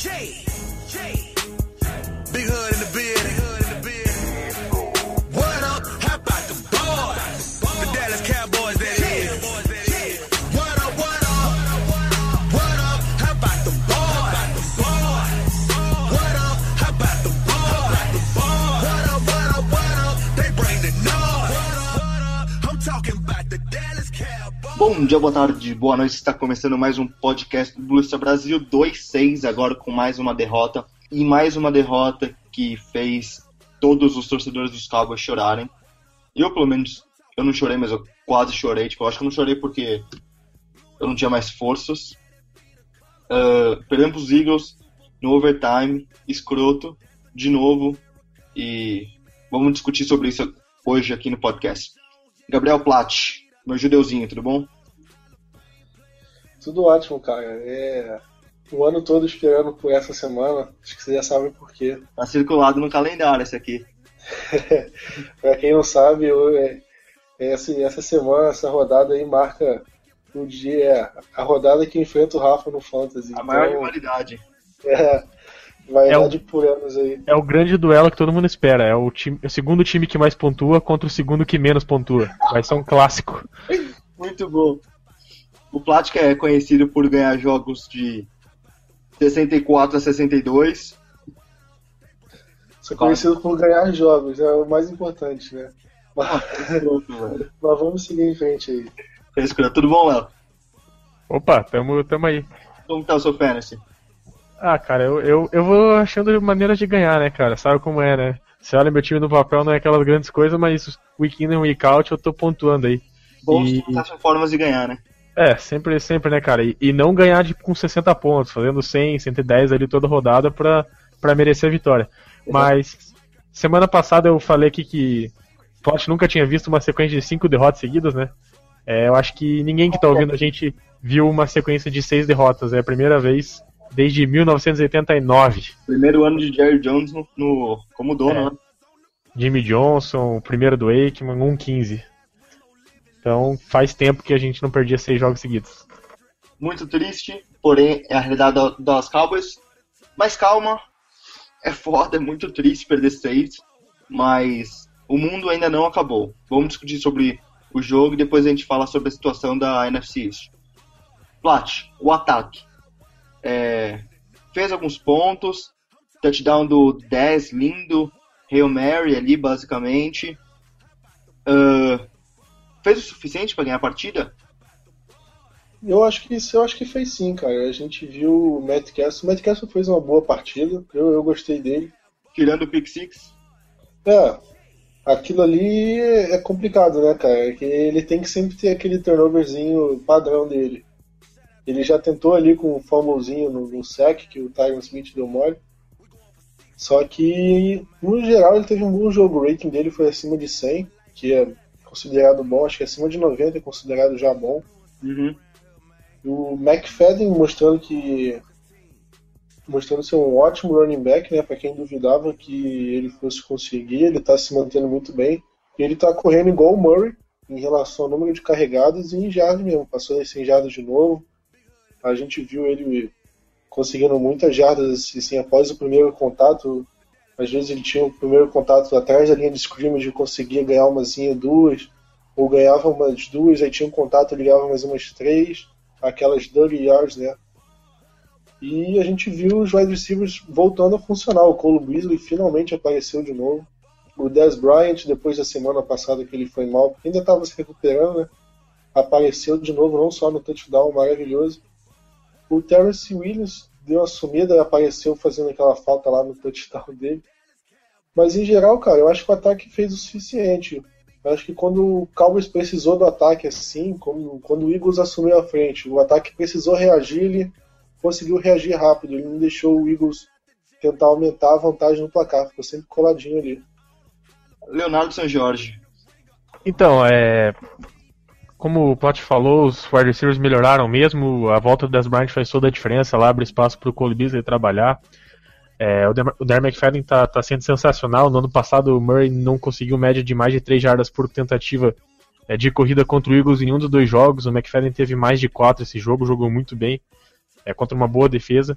J. Bom dia, boa tarde, boa noite. Está começando mais um podcast do Blue Brasil 2-6, agora com mais uma derrota. E mais uma derrota que fez todos os torcedores dos Cowboys chorarem. Eu, pelo menos, eu não chorei, mas eu quase chorei. Tipo, eu acho que eu não chorei porque eu não tinha mais forças. Uh, perdemos os Eagles no overtime, escroto, de novo. E vamos discutir sobre isso hoje aqui no podcast. Gabriel Platt, meu judeuzinho, tudo bom? Tudo ótimo, cara. É o ano todo esperando por essa semana. Acho que vocês já sabem por quê. Tá circulado no calendário esse aqui. pra quem não sabe, eu, é, é, essa, essa semana, essa rodada aí marca o dia, a rodada que enfrenta o Rafa no Fantasy. A maior Então, rivalidade. é, vai É o- de por anos aí. É o grande duelo que todo mundo espera. É o, time, o segundo time que mais pontua contra o segundo que menos pontua. Vai ser um clássico. Muito bom. O Platt que é conhecido por ganhar jogos de 64 a 62. Sou conhecido por ganhar jogos, é o mais importante, né? Mas, mas vamos seguir em frente aí. Tudo bom, Léo? Opa, tamo, tamo aí. Como tá o seu fantasy? Ah, cara, eu, eu, eu vou achando maneiras de ganhar, né, cara? Sabe como é, né? Você olha meu time no papel, não é aquelas grandes coisas, mas week in e week out eu tô pontuando aí. Bons E- acham formas de ganhar, né? É, sempre, sempre, né, cara? E, e não ganhar de, com 60 pontos, fazendo 100, 110 ali toda rodada pra, pra merecer a vitória. Mas, semana passada eu falei aqui que Plot nunca tinha visto uma sequência de 5 derrotas seguidas, né? É, eu acho que ninguém que tá ouvindo a gente viu uma sequência de 6 derrotas. É a primeira vez desde 1989. Primeiro ano de Jerry Jones no, no- como dono, É. né? Jimmy Johnson, o primeiro do Aikman, 1-15. Então faz tempo que a gente não perdia 6 jogos seguidos. Muito triste, porém é a realidade da- das Cowboys. Mas calma, é foda, é muito triste perder seis, mas o mundo ainda não acabou. Vamos discutir sobre o jogo e depois a gente fala sobre a situação da NFC East. Plat, o ataque. É, fez alguns pontos, touchdown do 10, lindo, Hail Mary ali basicamente. Ah, fez o suficiente para ganhar a partida? Eu acho que isso eu acho que fez sim, cara. A gente viu o Matt Castle. O Matt Castle fez uma boa partida. Eu, eu gostei dele. Tirando o pick six? É, aquilo ali é complicado, né, cara? É que ele tem que sempre ter aquele turnoverzinho padrão dele. Ele já tentou ali com um fumblezinho no, no sec que o Tyron Smith deu mole. Só que, no geral, ele teve um bom jogo. O rating dele foi acima de 100, que é considerado bom. Acho que acima de 90 é considerado já bom. Uhum. O McFadden mostrando que mostrando ser um ótimo running back, né, para quem duvidava que ele fosse conseguir, ele está se mantendo muito bem. E ele está correndo igual o Murray em relação ao número de carregadas e em jardas mesmo, passou das 100 jardas de novo. A gente viu ele conseguindo muitas jardas assim, após o primeiro contato. Às vezes ele tinha o primeiro contato atrás da linha de scrimmage e conseguia ganhar umazinha, duas, ou ganhava umas duas, aí tinha um contato, ele ganhava mais umas três aquelas dirty yards, né? E a gente viu os wide receivers voltando a funcionar. O Cole Beasley finalmente apareceu de novo. O Dez Bryant, depois da semana passada que ele foi mal, ainda estava se recuperando, né? Apareceu de novo, não só no touchdown maravilhoso. O Terrence Williams deu uma sumida e apareceu fazendo aquela falta lá no touchdown dele. Mas em geral, cara, eu acho que o ataque fez o suficiente. Eu acho que quando o Cowboys precisou do ataque assim, como, quando o Eagles assumiu a frente, o ataque precisou reagir, ele conseguiu reagir rápido. Ele não deixou o Eagles tentar aumentar a vantagem no placar, ficou sempre coladinho ali. Leonardo San Jorge. Então, é. Como o Plot falou, os wide receivers melhoraram mesmo. A volta Des Bryant faz toda a diferença. Lá abre espaço para o Cole Beasley trabalhar. É, o, Darren McFadden tá, tá sendo sensacional. No ano passado, o Murray não conseguiu média de mais de 3 jardas por tentativa é, de corrida contra o Eagles em um dos dois jogos. O McFadden teve mais de 4 esse jogo, jogou muito bem, é, contra uma boa defesa.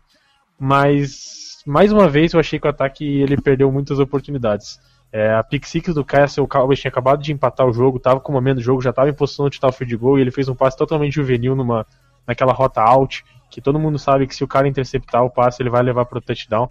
mas mais uma vez eu achei que o ataque ele perdeu muitas oportunidades. É, a pick six do Castle, o Cowboys tinha acabado de empatar o jogo, estava com o momento do jogo, já estava em posição de tal field goal e ele fez um passe totalmente juvenil numa, naquela rota out, que todo mundo sabe que se o cara interceptar o passe ele vai levar para o touchdown.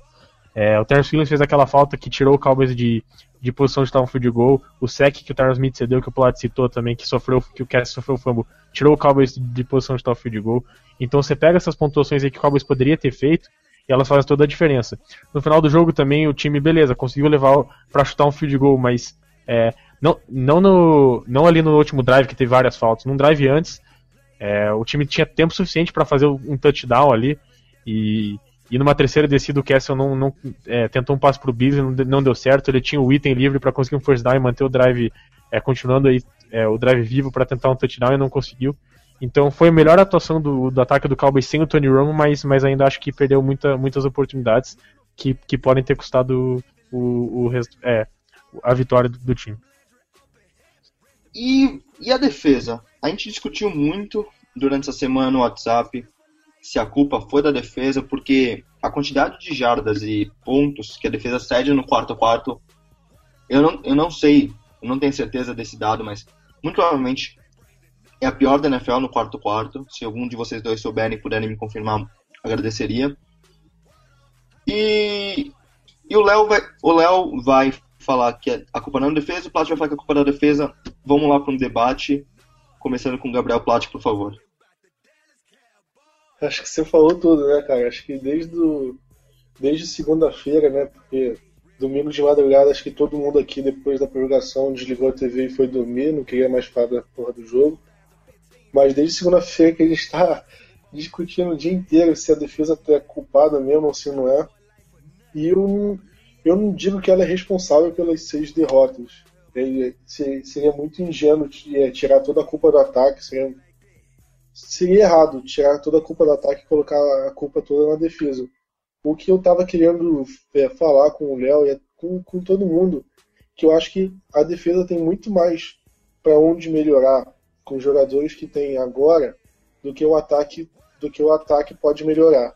É, o Terrence Williams fez aquela falta que tirou o Cowboys de, de posição de tal field goal, o sec que o Terrence Smith cedeu, que o Polat citou também, que sofreu, que o Castle sofreu o fumble, tirou o Cowboys de posição de tal field goal. Então você pega essas pontuações aí que o Cowboys poderia ter feito e elas fazem toda a diferença. No final do jogo também o time, beleza, conseguiu levar para chutar um field goal, mas é, não, não, no, não ali no último drive que teve várias faltas, num drive antes, é, o time tinha tempo suficiente para fazer um touchdown ali e, e numa terceira descida o Castle não, não é, tentou um passe pro Beasley, não, não deu certo, ele tinha o item livre para conseguir um first down e manter o drive é, continuando aí é, o drive vivo para tentar um touchdown e não conseguiu. Então foi a melhor atuação do, do ataque do Cowboys sem o Tony Romo, mas, mas ainda acho que perdeu muita, muitas oportunidades que, que podem ter custado o, o, é, a vitória do, do time. E, e a defesa? A gente discutiu muito durante essa semana no WhatsApp se a culpa foi da defesa, porque a quantidade de jardas e pontos que a defesa cede no quarto quarto, eu não, eu não sei, eu não tenho certeza desse dado, mas muito provavelmente é a pior da NFL no quarto quarto. Se algum de vocês dois souberem puderem me confirmar, agradeceria. E, e o Léo vai, o Léo vai falar que a culpa não é da defesa, o Plat vai falar que a culpa é da defesa. Vamos lá para um debate, começando com o Gabriel Plat, por favor. Acho que você falou tudo, né, cara? Acho que desde, desde segunda-feira, né? Porque domingo de madrugada, acho que todo mundo aqui, depois da prorrogação, desligou a TV e foi dormir, não queria mais falar da porra do jogo. Mas desde segunda-feira que a gente está discutindo o dia inteiro se a defesa é culpada mesmo ou se não é. E eu, eu não digo que ela é responsável pelas seis derrotas. Seria muito ingênuo é, tirar toda a culpa do ataque. Seria, seria errado tirar toda a culpa do ataque e colocar a culpa toda na defesa. O que eu estava querendo é, falar com o Léo e com, com todo mundo, que eu acho que a defesa tem muito mais para onde melhorar com os jogadores que tem agora do que o ataque do que o ataque pode melhorar.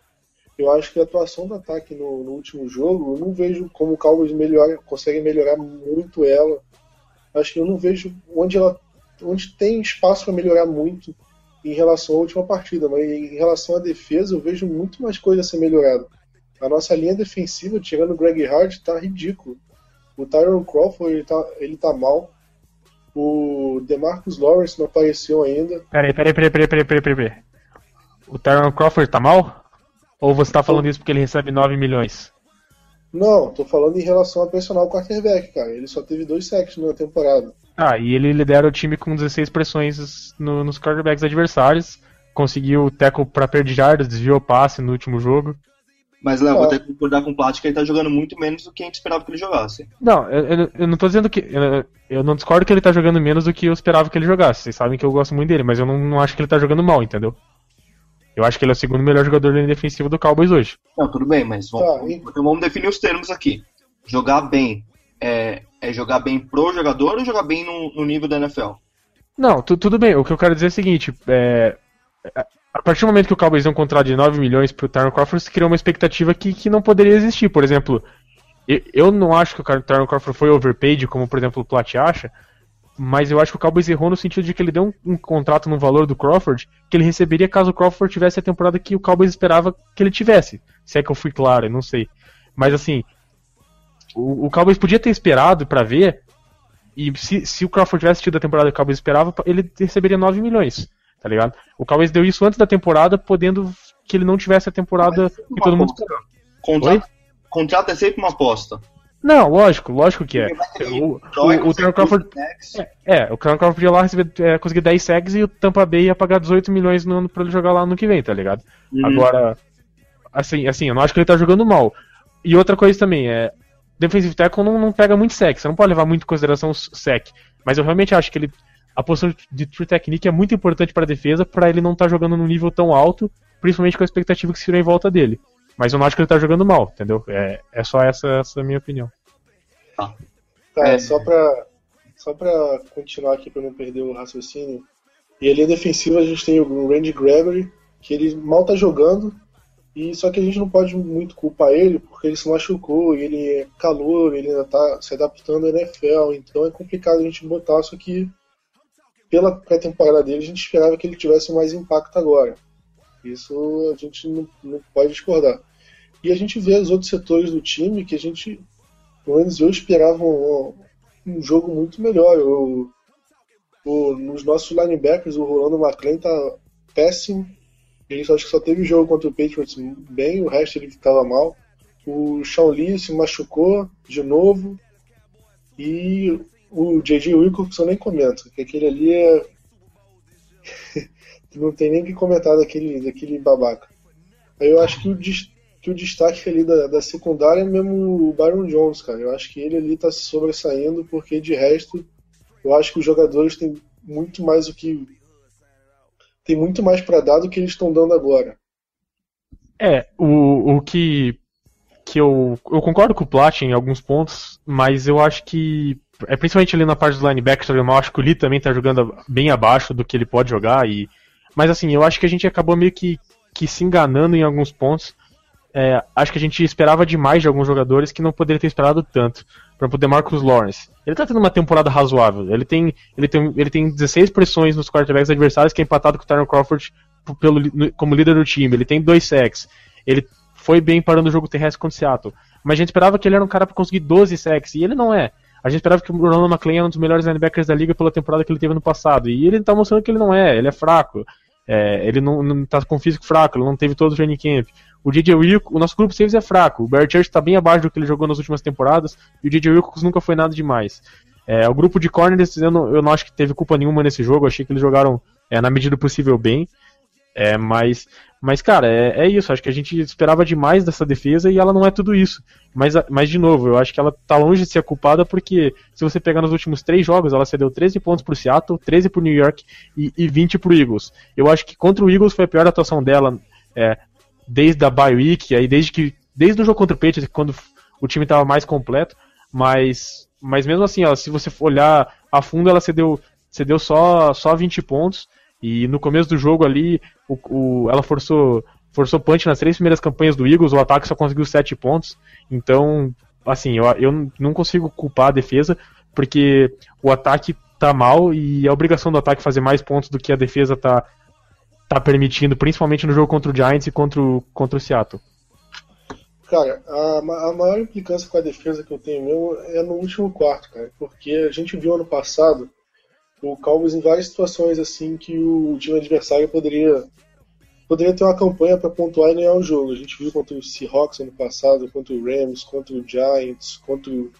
Eu acho que a atuação do ataque no, no último jogo, eu não vejo como o Cowboys melhora, consegue melhorar muito ela. Acho que eu não vejo onde ela onde tem espaço para melhorar muito em relação à última partida, mas em relação à defesa eu vejo muito mais coisa a ser melhorada. A nossa linha defensiva, tirando o Greg Hard, tá ridículo. O Tyron Crawford ele tá, ele tá mal. O DeMarcus Lawrence não apareceu ainda. Peraí, peraí, peraí, peraí, peraí, peraí, peraí. O Tyron Crawford tá mal? Ou você tá falando isso porque ele recebe 9 milhões? Não, tô falando em relação a personal quarterback, cara. Ele só teve dois sacks na temporada. Ah, e ele lidera o time com 16 pressões no, nos quarterbacks adversários. Conseguiu o tackle pra perder jardas, desviou o passe no último jogo. Mas, Léo, vou ter que concordar com o Plat que ele tá jogando muito menos do que a gente esperava que ele jogasse. Não, eu, eu, eu não tô dizendo que. Eu, eu, não discordo que ele tá jogando menos do que eu esperava que ele jogasse. Vocês sabem que eu gosto muito dele, mas eu não, não acho que ele tá jogando mal, entendeu? Eu acho que ele é o segundo melhor jogador da linha defensiva do Cowboys hoje. Não, tudo bem, mas vamos, tá, então vamos definir os termos aqui. Jogar bem é, é jogar bem pro jogador ou jogar bem no, no nível da NFL? Não, tu, tudo bem. O que eu quero dizer é o seguinte: é, a partir do momento que o Cowboys deu um contrato de 9 milhões pro Tyron Crawford, se criou uma expectativa que, que não poderia existir. Por exemplo, eu, eu não acho que o Tyron Crawford foi overpaid, como por exemplo o Plat acha, mas eu acho que o Cowboys errou no sentido de que ele deu um, um, contrato no valor do Crawford que ele receberia caso o Crawford tivesse a temporada que o Cowboys esperava que ele tivesse. Se é que eu fui claro, eu não sei. Mas assim, o, o Cowboys podia ter esperado para ver, e se, se o Crawford tivesse tido a temporada que o Cowboys esperava, ele receberia 9 milhões tá ligado? O Cowboys deu isso antes da temporada, podendo que ele não tivesse a temporada que todo mundo esperava. Contrato, contrato é sempre uma aposta. Não, lógico, lógico que é. O, o, o Terry Crawford. É, é, o Terry Crawford ia lá receber, é, conseguir 10 sacks e o Tampa Bay ia pagar 18 milhões no ano pra ele jogar lá no que vem, tá ligado? Uhum. Agora, assim, assim, eu não acho que ele tá jogando mal. E outra coisa também, é. Defensive tackle não, não pega muito sec, você não pode levar muito em consideração o sec. Mas eu realmente acho que ele a posição de true technique é muito importante para a defesa, para ele não estar tá jogando num nível tão alto, principalmente com a expectativa que se tirou em volta dele. Mas eu não acho que ele está jogando mal, entendeu? É, é só essa, essa minha opinião. Tá, tá é... só para só pra continuar aqui para não perder o raciocínio. E ali a defensiva a gente tem o Randy Gregory, que ele mal tá jogando, E só que a gente não pode muito culpar ele, porque ele se machucou, ele é calor, ele ainda está se adaptando à NFL, então é complicado a gente botar, só que pela pré-temporada dele a gente esperava que ele tivesse mais impacto agora. Isso a gente não, não pode discordar. E a gente vê os outros setores do time que a gente, pelo menos eu esperava um, um jogo muito melhor. O, o, nos nossos linebackers, o Rolando McLean tá péssimo. Ele acho que só teve jogo contra o Patriots bem, o resto ele estava mal. O Lee se machucou de novo. E o J.J. Wilcox eu nem comento, que aquele ali é. não tem nem que comentar daquele, daquele babaca. Aí eu acho que o, que o destaque ali da, da secundária é mesmo o Byron Jones, cara. Eu acho que ele ali tá se sobressaindo, porque de resto, eu acho que os jogadores têm muito mais o que. tem muito mais para dar do que eles estão dando agora. É, o, o que. que eu, eu concordo com o Plat em alguns pontos, mas eu acho que. É principalmente ali na parte dos linebackers, eu acho que o Lee também tá jogando bem abaixo do que ele pode jogar. e Mas assim, eu acho que a gente acabou meio que, que se enganando em alguns pontos é, acho que a gente esperava demais de alguns jogadores que não poderia ter esperado tanto. Por exemplo, o DeMarcus Lawrence. Ele tá tendo uma temporada razoável. Ele tem, ele tem, ele tem 16 pressões nos quarterbacks adversários, que é empatado com o Tyron Crawford pelo, como líder do time. Ele tem dois sacks. Ele foi bem parando o jogo terrestre contra o Seattle. Mas a gente esperava que ele era um cara para conseguir 12 sacks, e ele não é. A gente esperava que o Ronald McLean era um dos melhores linebackers da liga pela temporada que ele teve no passado. E ele tá mostrando que ele não é, ele é fraco. É, ele não, não tá com físico fraco, ele não teve todo o training camp. O DJ Wilcox, o nosso grupo saves é fraco. O Barry Church está bem abaixo do que ele jogou nas últimas temporadas. E o DJ Wilcox nunca foi nada demais. É, o grupo de corners, eu não, eu não acho que teve culpa nenhuma nesse jogo. Eu achei que eles jogaram é, na medida possível bem. É, mas, mas, cara, é, é, isso. Acho que a gente esperava demais dessa defesa e ela não é tudo isso. Mas, mas, de novo, eu acho que ela tá longe de ser culpada porque se você pegar nos últimos três jogos, ela cedeu 13 pontos pro Seattle, 13 pro New York e, e 20 pro Eagles. Eu acho que contra o Eagles foi a pior atuação dela. É, desde a bye week, aí desde que desde o jogo contra o Patriots, quando o time estava mais completo, mas mas mesmo assim, ó, se você olhar a fundo, ela cedeu cedeu só só 20 pontos e no começo do jogo ali, o, o, ela forçou forçou punch nas três primeiras campanhas do Eagles, o ataque só conseguiu 7 pontos. Então, assim, eu, eu não consigo culpar a defesa, porque o ataque tá mal e a obrigação do ataque fazer mais pontos do que a defesa tá tá permitindo, principalmente no jogo contra o Giants e contra o, contra o Seattle? Cara, a, a maior implicância com a defesa que eu tenho é no último quarto, cara, porque a gente viu ano passado o Cowboys em várias situações assim que o time adversário poderia poderia ter uma campanha para pontuar e ganhar o jogo. A gente viu contra o Seahawks ano passado, contra o Rams, contra o Giants, contra o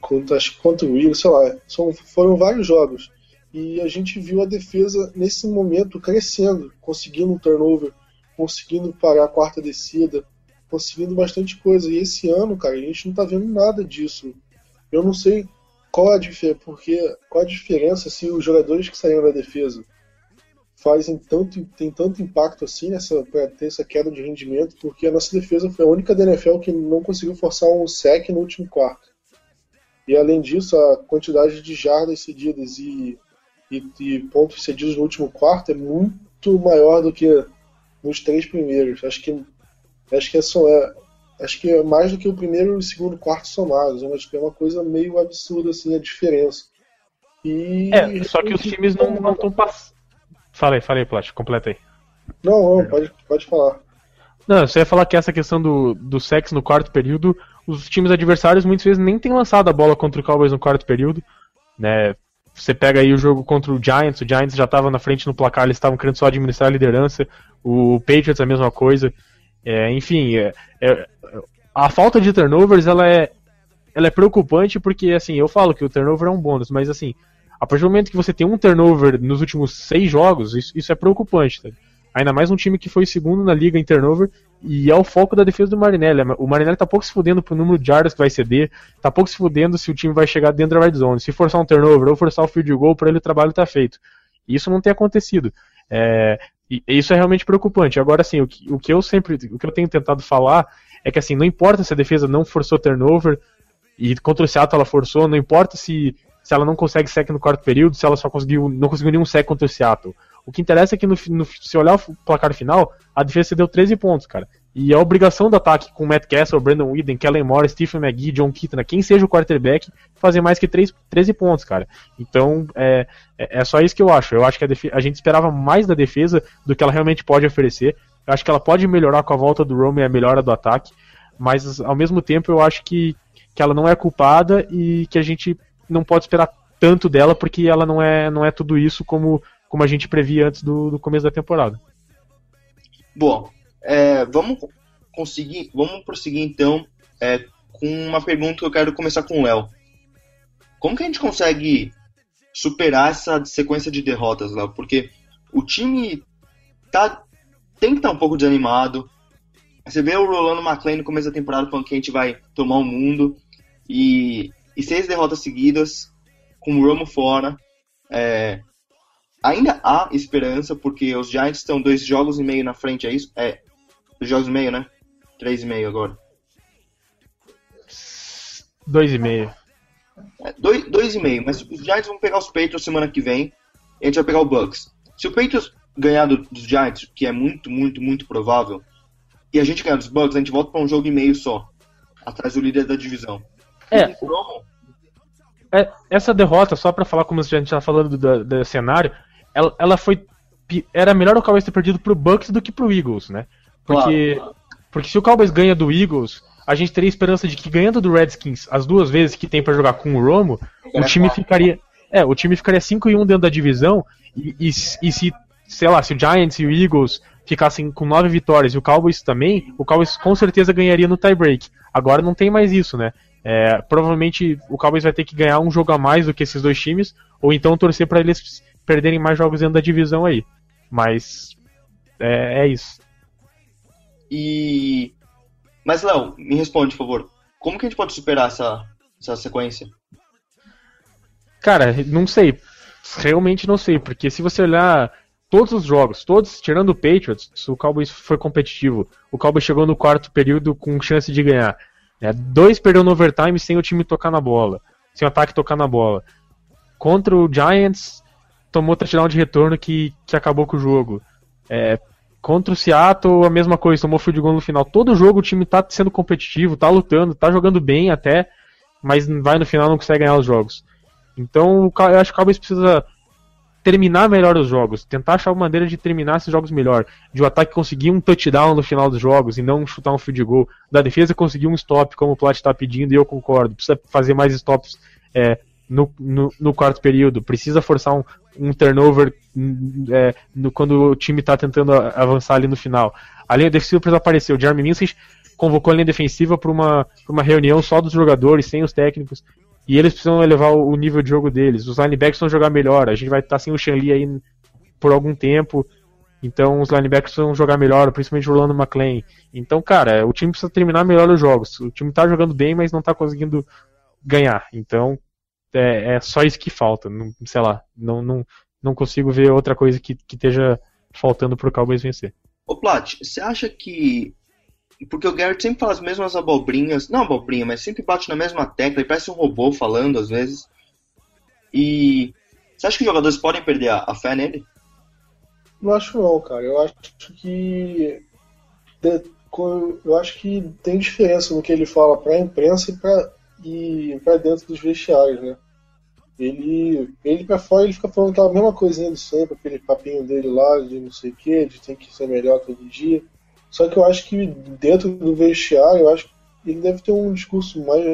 contra, contra o Eagles, sei lá. São, foram vários jogos e a gente viu a defesa nesse momento crescendo, conseguindo um turnover, conseguindo parar a quarta descida, conseguindo bastante coisa. E esse ano, cara, a gente não tá vendo nada disso. Eu não sei qual a porque qual a diferença se os jogadores que saíram da defesa fazem tanto tem tanto impacto assim nessa para ter essa queda de rendimento, porque a nossa defesa foi a única da NFL que não conseguiu forçar um sec no último quarto. E além disso, a quantidade de jardas cedidas e e, e pontos cedidos no último quarto é muito maior do que nos três primeiros. Acho que acho que é é, acho que é mais do que o primeiro e o segundo quarto somados. Eu acho que é uma coisa meio absurda assim a diferença. E é, só que os times não estão passando. Falei, falei, Plástico, completa aí. Não, não, pode, pode falar. Não, você ia falar que essa questão do, do sexo no quarto período, os times adversários muitas vezes nem têm lançado a bola contra o Cowboys no quarto período, né? Você pega aí o jogo contra o Giants, o Giants já estava na frente no placar, eles estavam querendo só administrar a liderança. O Patriots a mesma coisa. É, enfim, é, é, a falta de turnovers ela é, ela é preocupante porque assim eu falo que o turnover é um bônus, mas assim a partir do momento que você tem um turnover nos últimos seis jogos, isso, isso é preocupante. Tá? Ainda mais um time que foi segundo na liga em turnover e é o foco da defesa do Marinelli. O Marinelli tá pouco se fudendo pro número de jardas que vai ceder, tá pouco se fudendo se o time vai chegar dentro da red zone. Se forçar um turnover ou forçar o field goal, para ele o trabalho tá feito. Isso não tem acontecido. É, e isso é realmente preocupante. Agora, assim, o que, o que eu sempre, o que eu tenho tentado falar é que, assim, não importa se a defesa não forçou turnover e contra o Seattle ela forçou, não importa se, se ela não consegue sec no quarto período, se ela só conseguiu, não conseguiu nenhum sec contra o Seattle. O que interessa é que no, no, se olhar o placar final, a defesa deu 13 pontos, cara. E a obrigação do ataque com Matt Castle, Brandon Whedon, Kellen Moore, Stephen McGee, John Kitna, quem seja o quarterback, fazer mais que 3, 13 pontos, cara. Então, é, é, é só isso que eu acho. Eu acho que a, a, gente esperava mais da defesa do que ela realmente pode oferecer. Eu acho que ela pode melhorar com a volta do Rome e a melhora do ataque, mas ao mesmo tempo eu acho que, que ela não é culpada e que a gente não pode esperar tanto dela porque ela não é, não é tudo isso como, como a gente previa antes do, do começo da temporada. Bom, é, vamos conseguir, vamos prosseguir então é, com uma pergunta que eu quero começar com o Léo. Como que a gente consegue superar essa sequência de derrotas, Léo? Porque o time tá, tem que estar tá um pouco desanimado. Você vê o Rolando McLean no começo da temporada falando que a gente vai tomar o mundo. E, e seis derrotas seguidas, com o Romo fora. É, ainda há esperança, porque os Giants estão dois jogos e meio na frente, é isso? É, dois jogos e meio, né? Três e meio agora. Dois e meio. É, dois, dois e meio, mas os Giants vão pegar os Patriots semana que vem e a gente vai pegar o Bucks. Se o Patriots ganhar do, dos Giants, que é muito, muito, muito provável, e a gente ganhar dos Bucks, a gente volta para um jogo e meio só, atrás do líder da divisão. É. é essa derrota, só para falar como a gente tá falando do, do cenário, ela, ela foi. Era melhor o Cowboys ter perdido pro Bucks do que pro Eagles, né? Porque, claro. porque se o Cowboys ganha do Eagles, a gente teria esperança de que ganhando do Redskins as duas vezes que tem para jogar com o Romo, o time ficaria. É, o time ficaria 5 e 1 dentro da divisão. E, e, e, se, sei lá, se o Giants e o Eagles ficassem com 9 vitórias e o Cowboys também, o Cowboys com certeza ganharia no tie-break. Agora não tem mais isso, né? É, provavelmente o Cowboys vai ter que ganhar um jogo a mais do que esses dois times, ou então torcer para eles perderem mais jogos dentro da divisão aí. Mas é, é isso. E. Mas, Léo, me responde, por favor. Como que a gente pode superar essa, essa sequência? Cara, não sei. Realmente não sei, porque se você olhar todos os jogos, todos, tirando o Patriots, o Cowboys foi competitivo. O Cowboys chegou no quarto período com chance de ganhar. É, dois perdeu no overtime sem o time tocar na bola, sem o ataque tocar na bola. Contra o Giants, tomou touchdown de retorno que, que acabou com o jogo. É, contra o Seattle, a mesma coisa, tomou field goal no final. Todo jogo o time tá sendo competitivo, tá lutando, tá jogando bem até, mas vai no final não consegue ganhar os jogos. Então eu acho que o Cowboys precisa terminar melhor os jogos, tentar achar uma maneira de terminar esses jogos melhor, de o ataque conseguir um touchdown no final dos jogos e não chutar um field goal, da defesa conseguir um stop como o Plat está pedindo e eu concordo, precisa fazer mais stops é, no, no, no, quarto período, precisa forçar um, um turnover é, no, quando o time está tentando avançar ali no final. A linha defensiva precisa aparecer, o Jeremy Minsky convocou a linha defensiva para uma, uma reunião só dos jogadores, sem os técnicos, e eles precisam elevar o nível de jogo deles. Os linebackers vão jogar melhor. A gente vai estar sem o Shanley aí por algum tempo. Então os linebackers vão jogar melhor, principalmente o Orlando McLean. Então, cara, o time precisa terminar melhor os jogos. O time tá jogando bem, mas não tá conseguindo ganhar. Então, é, é só isso que falta. Não, sei lá, não, não, não consigo ver outra coisa que, que esteja faltando pro Cowboys vencer. Ô Plat, você acha que porque o Garrett sempre fala as mesmas abobrinhas, não abobrinha, mas sempre bate na mesma tecla e parece um robô falando às vezes. E você acha que os jogadores podem perder a, a fé nele? Não acho não, cara. Eu acho que eu acho que tem diferença no que ele fala para a imprensa e para e para dentro dos vestiários, né? Ele, ele para fora ele fica falando aquela mesma coisinha de sempre, aquele papinho dele lá de não sei o que, de tem que ser melhor todo dia. Só que eu acho que dentro do vestiário, eu acho que ele deve ter um discurso mais,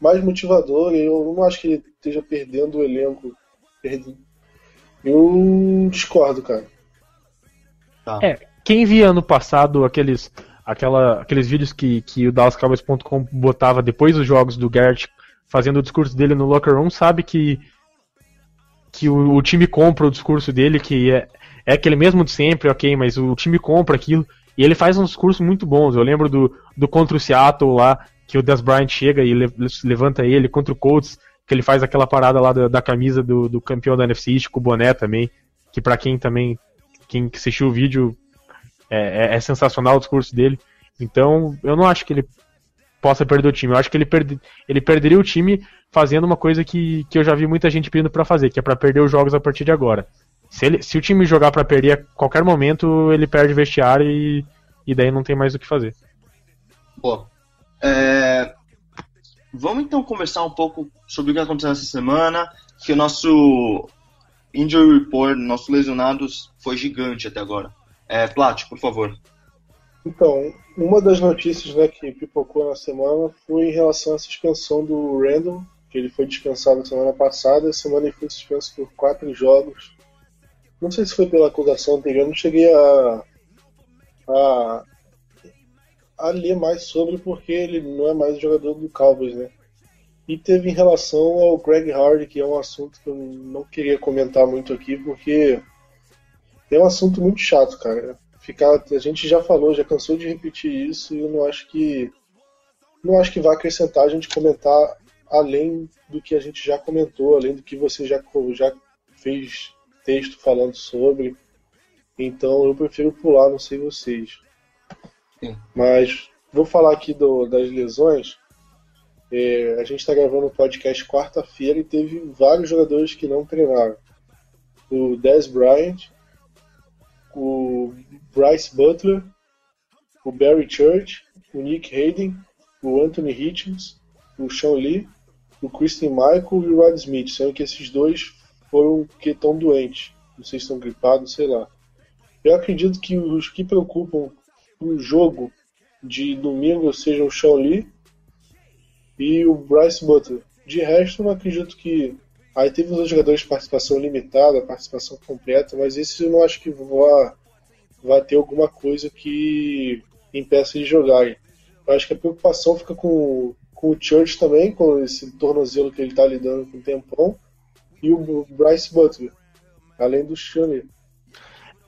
mais motivador. Eu não acho que ele esteja perdendo o elenco. Eu discordo, cara. Tá. É, quem via ano passado aqueles, aquela, aqueles vídeos que, que o DallasCowboys.com botava depois dos jogos do Garrett fazendo o discurso dele no locker room sabe que que o, o time compra o discurso dele, que é, é aquele mesmo de sempre, ok, mas o time compra aquilo. E ele faz uns cursos muito bons. Eu lembro do, do contra o Seattle lá, que o Des Bryant chega e le, levanta ele, contra o Colts, que ele faz aquela parada lá da, da camisa do, do, campeão da NFC East com o boné também, que para quem também, quem assistiu o vídeo, é, é, é, sensacional o discurso dele. Então, eu não acho que ele possa perder o time. Eu acho que ele, perde, ele perderia o time fazendo uma coisa que, que eu já vi muita gente pedindo para fazer, que é para perder os jogos a partir de agora se, ele, se o time jogar para perder a qualquer momento, ele perde vestiário e, e daí não tem mais o que fazer. Boa. É, Vamos então conversar um pouco sobre o que aconteceu essa semana, que o nosso injury report, nossos lesionados, foi gigante até agora. É, Plat, por favor. Então, uma das notícias né, que pipocou na semana foi em relação à suspensão do Randall, que ele foi dispensado semana passada, essa semana ele foi suspenso por quatro jogos. Não sei se foi pela acusação anterior, não cheguei a, a, a ler mais sobre porque ele não é mais jogador do Cowboys, né? E teve em relação ao Greg Hardy, que é um assunto que eu não queria comentar muito aqui, porque é um assunto muito chato, cara. Ficar, a gente já falou, já cansou de repetir isso e eu não acho que não acho que vai acrescentar a gente comentar além do que a gente já comentou, além do que você já, já fez texto falando sobre. Então eu prefiro pular, não sei vocês. Sim. Mas vou falar aqui do, das lesões. É, a gente está gravando o podcast quarta-feira e teve vários jogadores que não treinaram. O Dez Bryant, o Bryce Butler, o Barry Church, o Nick Hayden, o Anthony Hitchens, o Sean Lee, o Christian Michael e o Rod Smith, sendo que esses dois foram que estão doentes. Não sei se estão gripados, sei lá. Eu acredito que os que preocupam o jogo de domingo sejam o Sean Lee e o Bryce Butler. De resto, não acredito que. Aí teve os jogadores de participação limitada, participação completa, mas esse eu não acho que vá, ter alguma coisa que impeça de jogarem. Eu acho que a preocupação fica com, com o Church também, com esse tornozelo que ele está lidando com o tempão, e o Bryce Butler, além do Shane.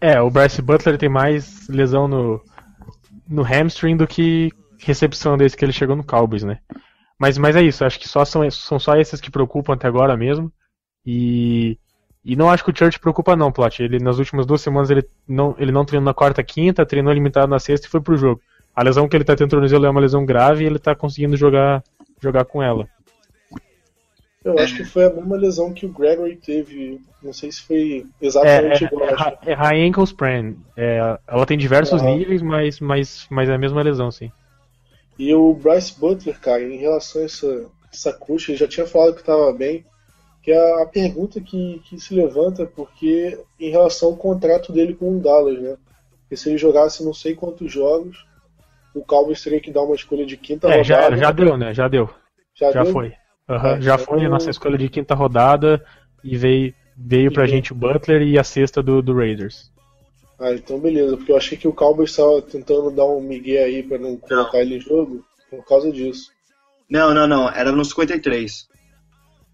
É, o Bryce Butler tem mais lesão no, no hamstring do que recepção desde que ele chegou no Cowboys, né? Mas, mas é isso, acho que só são, são só esses que preocupam até agora mesmo. E, e não acho que o Church preocupa não, Plot. Ele nas últimas duas semanas ele não, ele não treinou na quarta quinta, treinou limitado na sexta e foi pro jogo. A lesão que ele tá tendo tornozelo é uma lesão grave e ele tá conseguindo jogar, jogar com ela. Eu acho que foi a mesma lesão que o Gregory teve. Não sei se foi exatamente é, é, igual. É, é high ankle sprain. É, ela tem diversos níveis, mas, mas, mas é a mesma lesão, sim. E o Bryce Butler, cara, em relação a essa, essa coxa, ele já tinha falado que estava bem, que é a pergunta que, que se levanta porque em relação ao contrato dele com o Dallas, né? Porque se ele jogasse não sei quantos jogos, o Cowboys teria que dar uma escolha de quinta é, rodada. Já, já deu, né? Já deu. Já, já deu? foi. Uhum, é, já foi a nossa escolha de quinta rodada e veio, veio pra gente o Butler e a sexta do, do Raiders. Ah, então beleza, porque eu achei que o Cowboys estava tentando dar um migué aí para não colocar não. ele em jogo por causa disso. Não, não, não, era nos 53.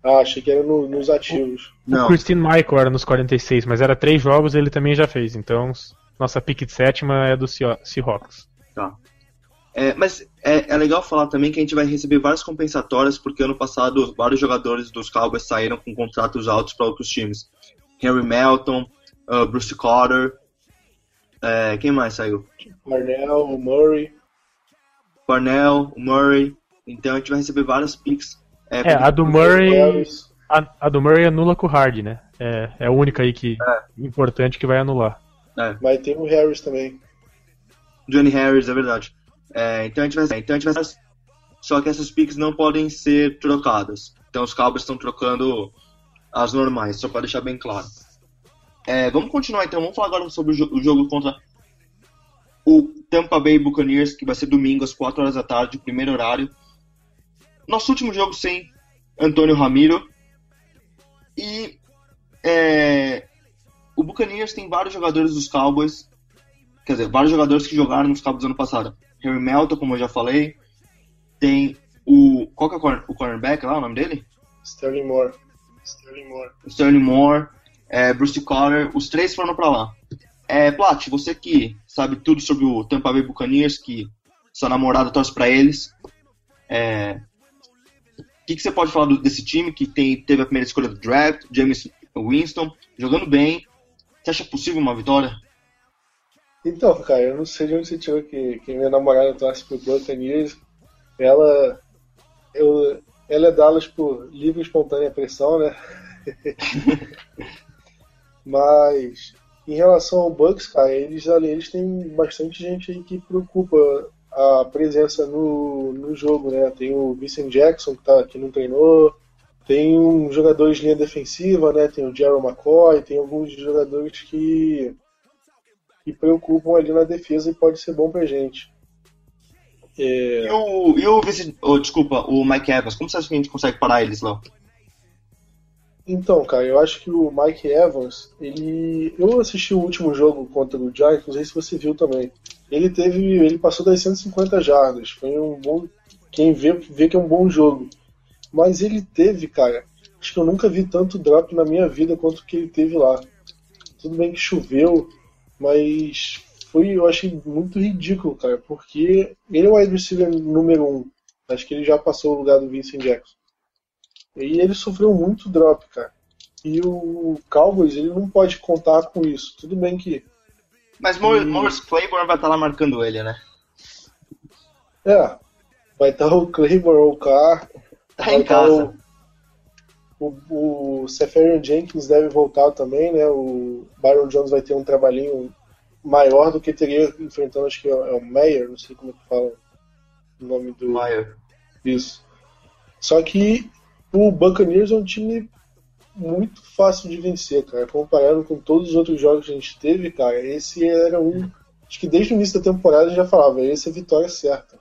Ah, achei que era no, nos ativos. O, não. o Christine Michael era nos 46, mas era três jogos e ele também já fez, então nossa pick de sétima é do Seahawks. Tá. É, mas é, é, legal falar também que a gente vai receber várias compensatórias, porque ano passado vários jogadores dos Cowboys saíram com contratos altos para outros times. Henry Melton, uh, Bruce Carter, é, quem mais saiu? Cornell, o Murray. Cornell, o Murray. Então a gente vai receber várias picks. É, é a do Murray. A, a, do Murray anula com o Hard, né? É, é a única aí que é. importante que vai anular. É. Mas tem o Harris também. Johnny Harris, é verdade. É, então a gente vai. Então a gente vai. Só que essas picks não podem ser trocadas. Então os Cowboys estão trocando as normais, só para deixar bem claro. É, vamos continuar então, vamos falar agora sobre o, o jogo contra o Tampa Bay Buccaneers, que vai ser domingo às 4 horas da tarde, primeiro horário. Nosso último jogo sem Antônio Ramiro. E é, o Buccaneers tem vários jogadores dos Cowboys, quer dizer, vários jogadores que jogaram nos Cowboys ano passado. Harry Melton, como eu já falei. Tem o. Qual que é o, corner, o cornerback lá, o nome dele? Sterling Moore. Sterling Moore. Sterling Moore é, Bruce Carter, os três foram para lá. É, Plat, você que sabe tudo sobre o Tampa Bay Buccaneers, que sua namorada torce para eles, é, o que, que, você pode falar do, desse time que tem, teve a primeira escolha do draft, James Winston, jogando bem? Você acha possível uma vitória? Então, cara, eu não sei de onde você tirou que, que minha namorada torce pro Buccaneers. Ela, eu, ela é Dallas por livre e espontânea pressão, né? Mas em relação ao Bucks, cara, eles eles têm bastante gente aí que preocupa a presença no, no jogo, né? Tem o Vincent Jackson que, tá, que não treinou, tem um jogadores de linha defensiva, né? Tem o Jerry McCoy, tem alguns jogadores que, que preocupam ali na defesa e pode ser bom pra gente. É... E o, e o Vincent, oh, desculpa, o Mike Evans, como você acha que a gente consegue parar eles, Léo? Então, cara, eu acho que o Mike Evans, ele. Eu assisti o último jogo contra o Giants, não sei se você viu também. Ele teve. Ele passou das 150 jardas. Foi um bom. Quem vê, vê que é um bom jogo. Mas ele teve, cara. Acho que eu nunca vi tanto drop na minha vida quanto que ele teve lá. Tudo bem que choveu, mas foi, eu achei muito ridículo, cara, porque ele é o wide receiver número um. Acho que ele já passou o lugar do Vincent Jackson. E ele sofreu muito drop, cara. E o Cowboys, ele não pode contar com isso. Tudo bem que. Mas Morris e... Claiborne vai estar lá marcando ele, né? É. Vai estar o Claiborne ou o Carr. Tá em casa. O, o, o Seferian Jenkins deve voltar também, né? O Byron Jones vai ter um trabalhinho maior do que teria enfrentando, acho que é o Meyer, não sei como é que fala o nome do. Meyer. Isso. Só que o Buccaneers é um time muito fácil de vencer, cara. Comparado com todos os outros jogos que a gente teve, cara, esse era um. Acho que desde o início da temporada já falava, esse é a vitória certa.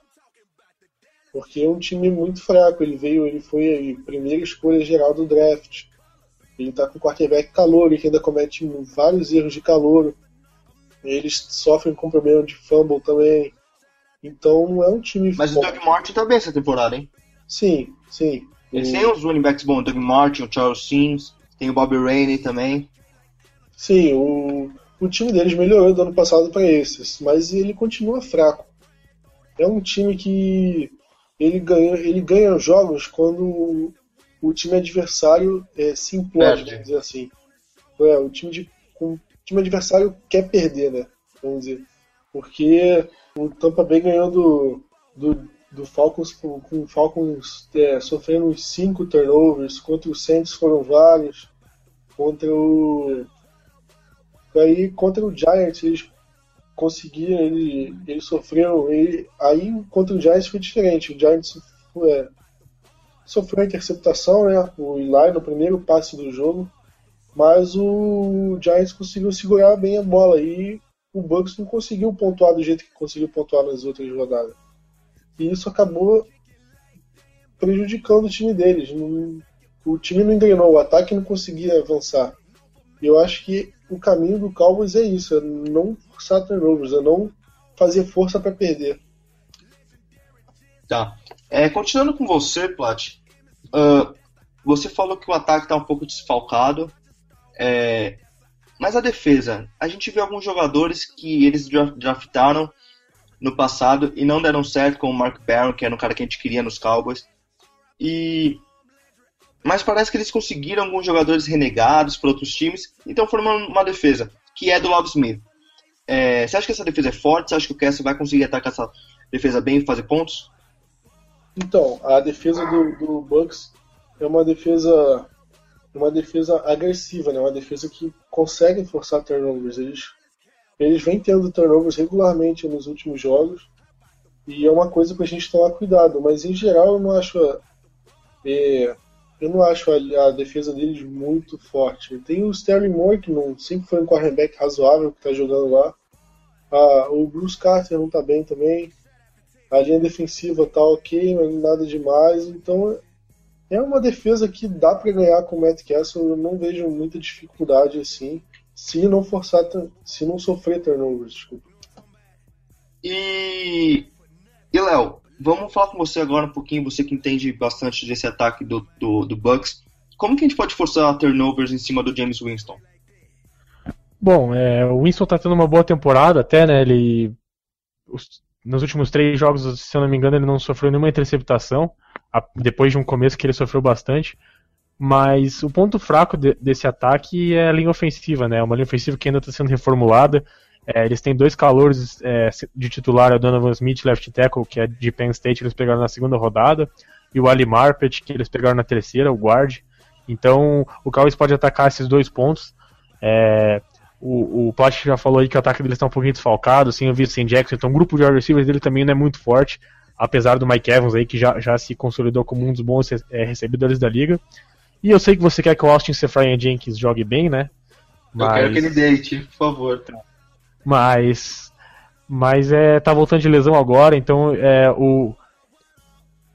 Porque é um time muito fraco. Ele veio, ele foi a primeira escolha geral do draft. Ele tá com quarterback calor, que ainda comete vários erros de calor. Eles sofrem com problema de fumble também. Então não é um time Mas o Doug Martin tá bem essa temporada, hein? Sim, sim. Eles têm os running backs bons, o Doug Martin, o Charles Sims, tem o Bobby Rainey também. Sim, o, o time deles melhorou do ano passado para esses, mas ele continua fraco. É um time que ele ganha, ele ganha jogos quando o time adversário é, se implode, vamos dizer assim. É, o time, de, o time adversário quer perder, né? Vamos dizer. Porque o Tampa Bay ganhou do, do do Falcons com, o Falcons é, sofrendo uns 5 turnovers, contra o Saints foram vários, contra o aí contra o Giants eles conseguiram, ele, eles sofreram, ele, aí contra o Giants foi diferente, o Giants é, sofreu interceptação, né, o Eli no primeiro passe do jogo, mas o Giants conseguiu segurar bem a bola e o Bucks não conseguiu pontuar do jeito que conseguiu pontuar nas outras rodadas. E isso acabou prejudicando o time deles. o time não engrenou, o ataque não conseguia avançar. Eu acho que o caminho do Cowboys é isso, é não forçar turnovers, é não fazer força para perder. Tá. É, continuando com você, Plat, uh, você falou que o ataque está um pouco desfalcado, é, mas a defesa, a gente vê alguns jogadores que eles draftaram no passado e não deram certo com o Mark Barron, que era um cara que a gente queria nos Cowboys. E mas parece que eles conseguiram alguns jogadores renegados para outros times, então formando uma defesa que é do Love Smith. É, você acha que essa defesa é forte? Você acha que o Kessler vai conseguir atacar essa defesa bem e fazer pontos? Então, a defesa do, do Bucks é uma defesa uma defesa agressiva, né? Uma defesa que consegue forçar turnovers. Eles eles vêm tendo turnovers regularmente nos últimos jogos e é uma coisa para a gente tomar cuidado. Mas em geral eu não acho é, eu não acho a, a, defesa deles muito forte. Tem o Sterling Moore que não sempre foi um cornerback razoável que está jogando lá. Ah, o Bruce Carter não está bem também. A linha defensiva tá ok, mas nada demais. Então é uma defesa que dá para ganhar com o Matt Castle. Eu não vejo muita dificuldade assim se não forçar, se não sofrer turnovers, desculpa. E, e Léo, vamos falar com você agora um pouquinho, você que entende bastante desse ataque do, do, do Bucks. Como que a gente pode forçar turnovers em cima do James Winston? Bom, é, o Winston tá tendo uma boa temporada até, né? Ele. Os, nos últimos três jogos, se eu não me engano, ele não sofreu nenhuma interceptação. A, depois de um começo que ele sofreu bastante. Mas o ponto fraco de, desse ataque é a linha ofensiva, né? Uma linha ofensiva que ainda está sendo reformulada. É, eles têm dois calores é, de titular, é o Donovan Smith, left tackle, que é de Penn State, eles pegaram na segunda rodada, e o Ali Marpet, que eles pegaram na terceira, o guard. Então, o Cowboys pode atacar esses dois pontos. É, o, o já falou aí que o ataque deles está um pouquinho desfalcado, assim, eu vi sem Jackson, então o grupo de receivers dele também não é muito forte, apesar do Mike Evans aí, que já, já se consolidou como um dos bons é, recebedores da liga. E eu sei que você quer que o Austin Sefrayan Jenkins jogue bem, né? Mas... Eu quero que ele deite, por favor. Mas. Mas é, tá voltando de lesão agora, então é, o,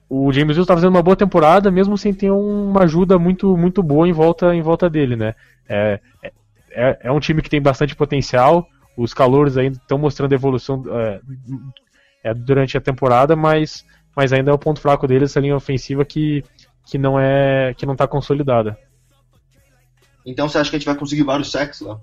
o James Wilson tá fazendo uma boa temporada, mesmo sem ter uma ajuda muito, muito boa em volta, em volta dele, né? É, é, é um time que tem bastante potencial, os calores ainda estão mostrando evolução é, é, durante a temporada, mas, mas ainda é o ponto fraco deles, essa linha ofensiva que, que não é que não está consolidada. Então você acha que a gente vai conseguir vários sacks lá?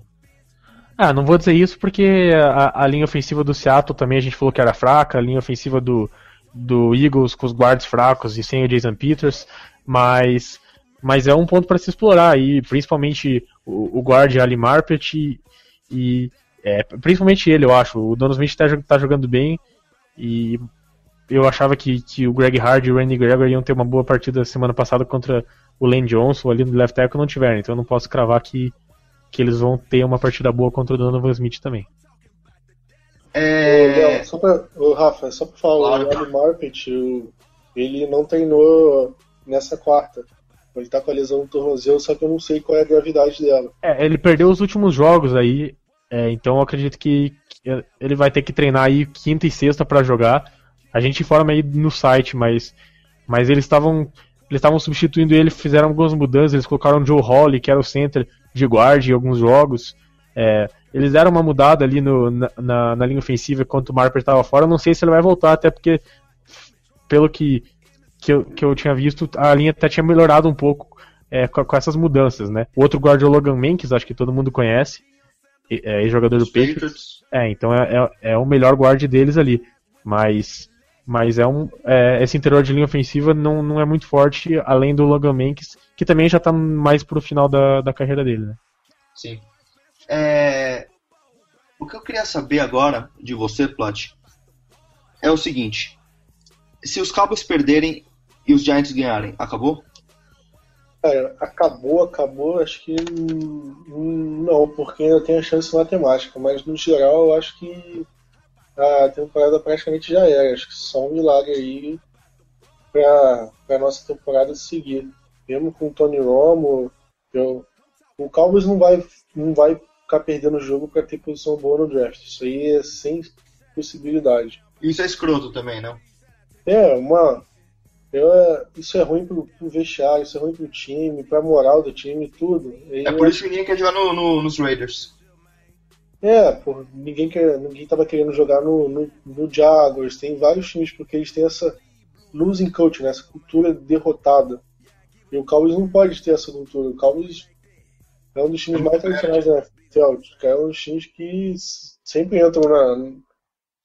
Ah, não vou dizer isso porque a, a linha ofensiva do Seattle também a gente falou que era fraca, a linha ofensiva do, do Eagles com os guards fracos e sem o Jason Peters, mas, mas é um ponto para se explorar e principalmente o, o guard Ali Marpet e, e é, principalmente ele, eu acho. O Donovan Smith está tá jogando bem e eu achava que, que o Greg Hard e o Randy Gregory iam ter uma boa partida semana passada contra o Lane Johnson ali no left tackle não tiveram, então eu não posso cravar que, que eles vão ter uma partida boa contra o Donovan Smith também. É... só pra, o Rafa, só pra falar, claro. o Ali Marpet, ele não treinou nessa quarta. Ele tá com a lesão no tornozelo, só que eu não sei qual é a gravidade dela. É, ele perdeu os últimos jogos aí, é, então eu acredito que, que, ele vai ter que treinar aí quinta e sexta para jogar. A gente informa aí no site, mas, mas eles estavam eles estavam substituindo ele, fizeram algumas mudanças, eles colocaram o Joe Holly, que era o center de guard em alguns jogos. É, eles deram uma mudada ali no, na, na, na linha ofensiva enquanto o Marper estava fora. Não sei se ele vai voltar, até porque, pelo que, que, eu, que eu tinha visto, a linha até tinha melhorado um pouco é, com, com, essas mudanças, né? O outro guarda é o Logan Menkes, acho que todo mundo conhece, é, jogador do Patriots. É, então é, é, é, o melhor guard deles ali. Mas, mas é um, é, esse interior de linha ofensiva não, não é muito forte, além do Logan Menkes, que também já está mais pro final da, da carreira dele, né? Sim. É... O que eu queria saber agora de você, Plat, é o seguinte: se os Cowboys perderem e os Giants ganharem, acabou? Cara, acabou, acabou, acho que não, porque ainda tem a chance matemática, mas no geral eu acho que a temporada praticamente já era. Acho que só um milagre aí pra, pra nossa temporada seguir. Mesmo com o Tony Romo, eu, o Cowboys não vai, não vai ficar perdendo o jogo para ter posição boa no draft. Isso aí é sem possibilidade. Isso é escroto também, não? É, uma. Eu, isso é ruim pro, pro vestiário, isso é ruim pro time, pra moral do time, tudo. E é por isso que ninguém quer jogar no, no, nos Raiders. É, pô, ninguém, quer, ninguém tava querendo jogar no, no, no Jaguars, tem vários times, porque eles têm essa losing culture, né, essa cultura derrotada. E o Cowboys não pode ter essa cultura. O Cowboys é um dos times mais tradicionais da Celtics, é um dos times que sempre entram na.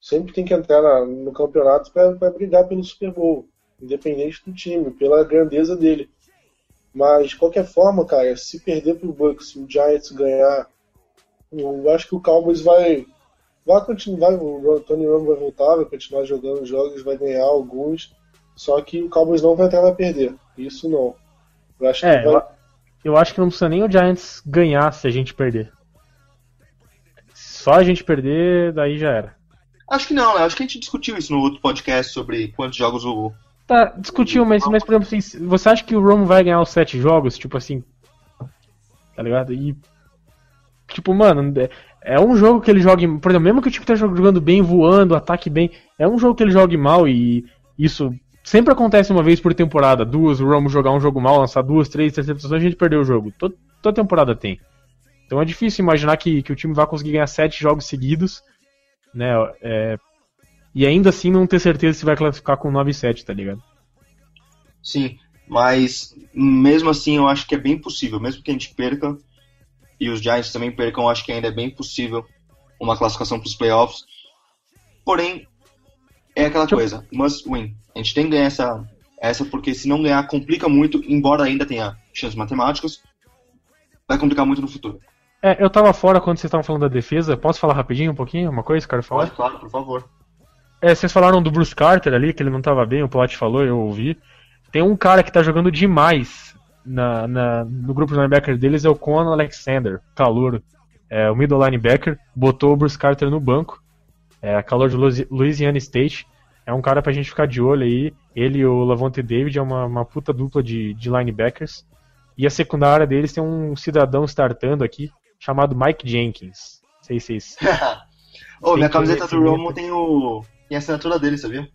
Sempre tem que entrar na, no campeonato para brigar pelo Super Bowl, independente do time, pela grandeza dele. Mas, de qualquer forma, cara, se perder pro Bucks, se o Giants ganhar, eu acho que o Cowboys vai. Vai continuar, o Tony Romo vai voltar, vai continuar jogando jogos, vai ganhar alguns, só que o Cowboys não vai entrar vai perder. Isso não. Eu acho é, que vai... eu acho que não precisa nem o Giants ganhar se a gente perder. Só a gente perder, daí já era. Acho que não, né? Acho que a gente discutiu isso no outro podcast sobre quantos jogos o. Tá, discutiu, mas, mas por exemplo, assim, você acha que o Romo vai ganhar os sete jogos? Tipo assim. Tá ligado? E. Tipo, mano, é, é um jogo que ele jogue. Por exemplo, mesmo que o time esteja jogando bem, voando, ataque bem, é um jogo que ele jogue mal e isso sempre acontece uma vez por temporada. Duas, o Romo jogar um jogo mal, lançar duas, três interceptações, a gente perdeu o jogo. Toda, toda temporada tem. Então é difícil imaginar que, que o time vai conseguir ganhar sete jogos seguidos, né? É, e ainda assim não ter certeza se vai classificar com 9 e 7, tá ligado? Sim, mas mesmo assim eu acho que é bem possível, mesmo que a gente perca e os Giants também percam, acho que ainda é bem possível uma classificação para os playoffs. Porém, é aquela coisa, must win. A gente tem que ganhar essa, essa porque se não ganhar complica muito, embora ainda tenha chances matemáticas, vai complicar muito no futuro. É, eu tava fora quando vocês estavam falando da defesa. Posso falar rapidinho um pouquinho? Uma coisa, quero falar? Pode, claro, por favor. É, vocês falaram do Bruce Carter ali, que ele não tava bem, o Plot falou, eu ouvi. Tem um cara que tá jogando demais na, na- no grupo de linebacker deles é o Conan Alexander, calouro. É, o middle linebacker, botou o Bruce Carter no banco. É, calor de Louisi- Louisiana State. É um cara pra gente ficar de olho aí. Ele e o Lavonte David é uma, uma puta dupla de, de linebackers. E a secundária deles tem um cidadão startando aqui, chamado Mike Jenkins. Não sei se vocês. Ô, minha Sem camiseta do. Romo tem o. tem a assinatura dele, sabia?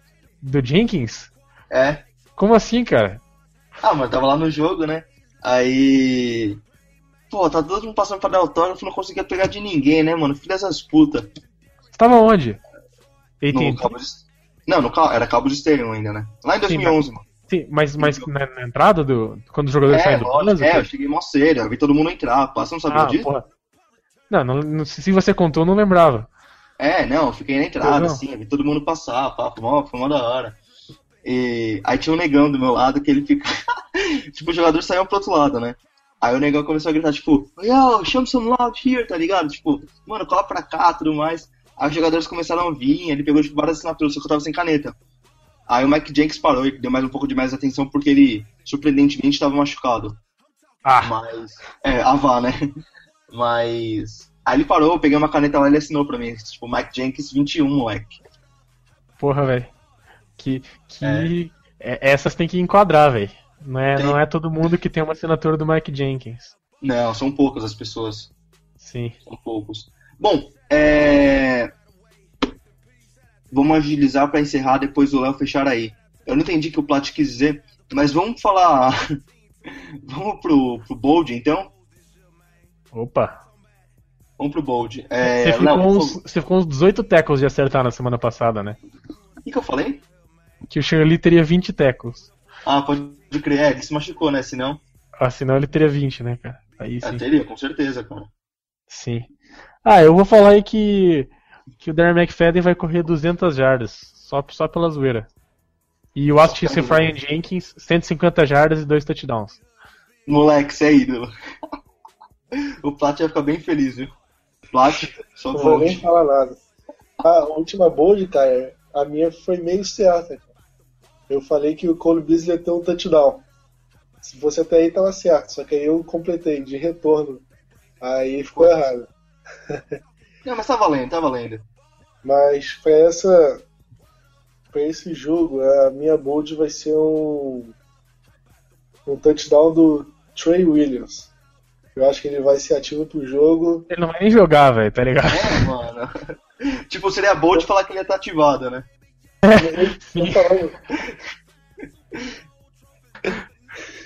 Do Jenkins? É. Como assim, cara? Ah, mano, tava lá no jogo, né? Aí. Pô, tá todo mundo passando pra dar autógrafo, não conseguia pegar de ninguém, né, mano? Filha dessas putas. Você tava onde? No? Cabo de... Não, no Ca- era Cabo de Estéreo ainda, né? Lá em 2011, mano. Sim, mas, mas na, na entrada do. Quando os jogadores É, saem do o é, eu cheguei mó sério, eu vi todo mundo entrar. Passa, não sabia Ah, disso? porra. Não, não, não- se você contou, eu não lembrava. É, não, eu fiquei na entrada, assim, eu vi todo mundo passar, pá, foi mó, foi mó da hora. E aí tinha um negão do meu lado que ele fica. tipo, os jogadores saíam pro outro lado, né? Aí o negão começou a gritar, tipo, yo, chama some loud here, tá ligado? Tipo, mano, cola pra cá tudo mais. Aí os jogadores começaram a vir, ele pegou tipo, várias assinaturas, só que eu tava sem caneta. Aí o Mike Jenks parou e deu mais um pouco de mais atenção porque ele, surpreendentemente, estava machucado. Ah, Mas. É, a vá, né? Mas. Aí ele parou, eu peguei uma caneta lá e ele assinou pra mim. Tipo, Mike Jenkins 21, moleque. porra, velho. Que. que é, essas tem que enquadrar, velho. Não é, Tem. não é todo mundo que tem uma assinatura do Mike Jenkins. Não, são poucas as pessoas. Sim. São poucos. Bom, é. Vamos agilizar pra encerrar depois do Léo fechar aí. Eu não entendi o que o Plat quis dizer, mas vamos falar. vamos pro, pro Bold então? Opa. Vamos pro Bold. É, você, ficou Léo, uns, você ficou uns 18 tackles de acertar na semana passada, né? o que, que eu falei? Que o Shirley teria 20 tackles. Ah, pode crer, é, ele se machucou, né? Senão. Ah, senão ele teria 20, né, cara? Aí É, sim. teria, com certeza, cara. Sim. Ah, eu vou falar aí que, que o Darren McFadden vai correr 200 jardas, só, só pela zoeira. E o Austin pela Ryan Jenkins, 150 jardas e 2 touchdowns. Moleque, você é ídolo. o Plat vai ficar bem feliz, viu? Plat, só Não vou nem falar nada. A última bold, cara, a minha foi meio certa. Eu falei que o Cole Beasley ia ter um touchdown. Se fosse até aí, tava certo. Só que aí eu completei de retorno. Aí ficou errado. Não, mas tá valendo, tá valendo. Mas pra essa. Pra esse jogo, a minha bold vai ser um. Um touchdown do Trey Williams. Eu acho que ele vai ser ativo pro jogo. Ele não vai nem jogar, velho, tá ligado? É, mano. tipo, seria bom de falar que ele ia estar ativado, né?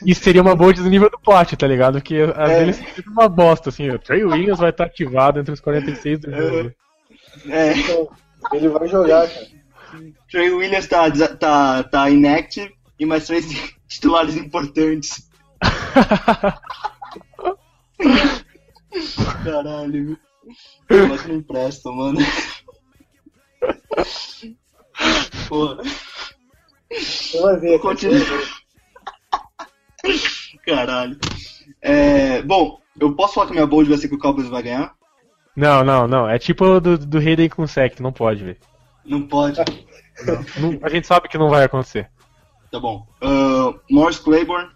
Isso seria uma bold do nível do plot, tá ligado? Porque às É. vezes é uma bosta, assim. O Trey Williams vai estar ativado entre os 46 do jogo. É, então, ele vai jogar, cara. Trey Williams tá, tá, tá inactive e mais três titulares importantes. Caralho, Mas não empresta, mano. Pô, Você vai ver, cara. Continua. caralho. É, bom, eu posso falar que minha bold vai ser que o Cowboys vai ganhar? Não, não, não. É tipo o do, do Hayden com sec, não pode, velho. Não pode. Não- A gente sabe que não vai acontecer. Tá bom. Uh, Morris Claiborne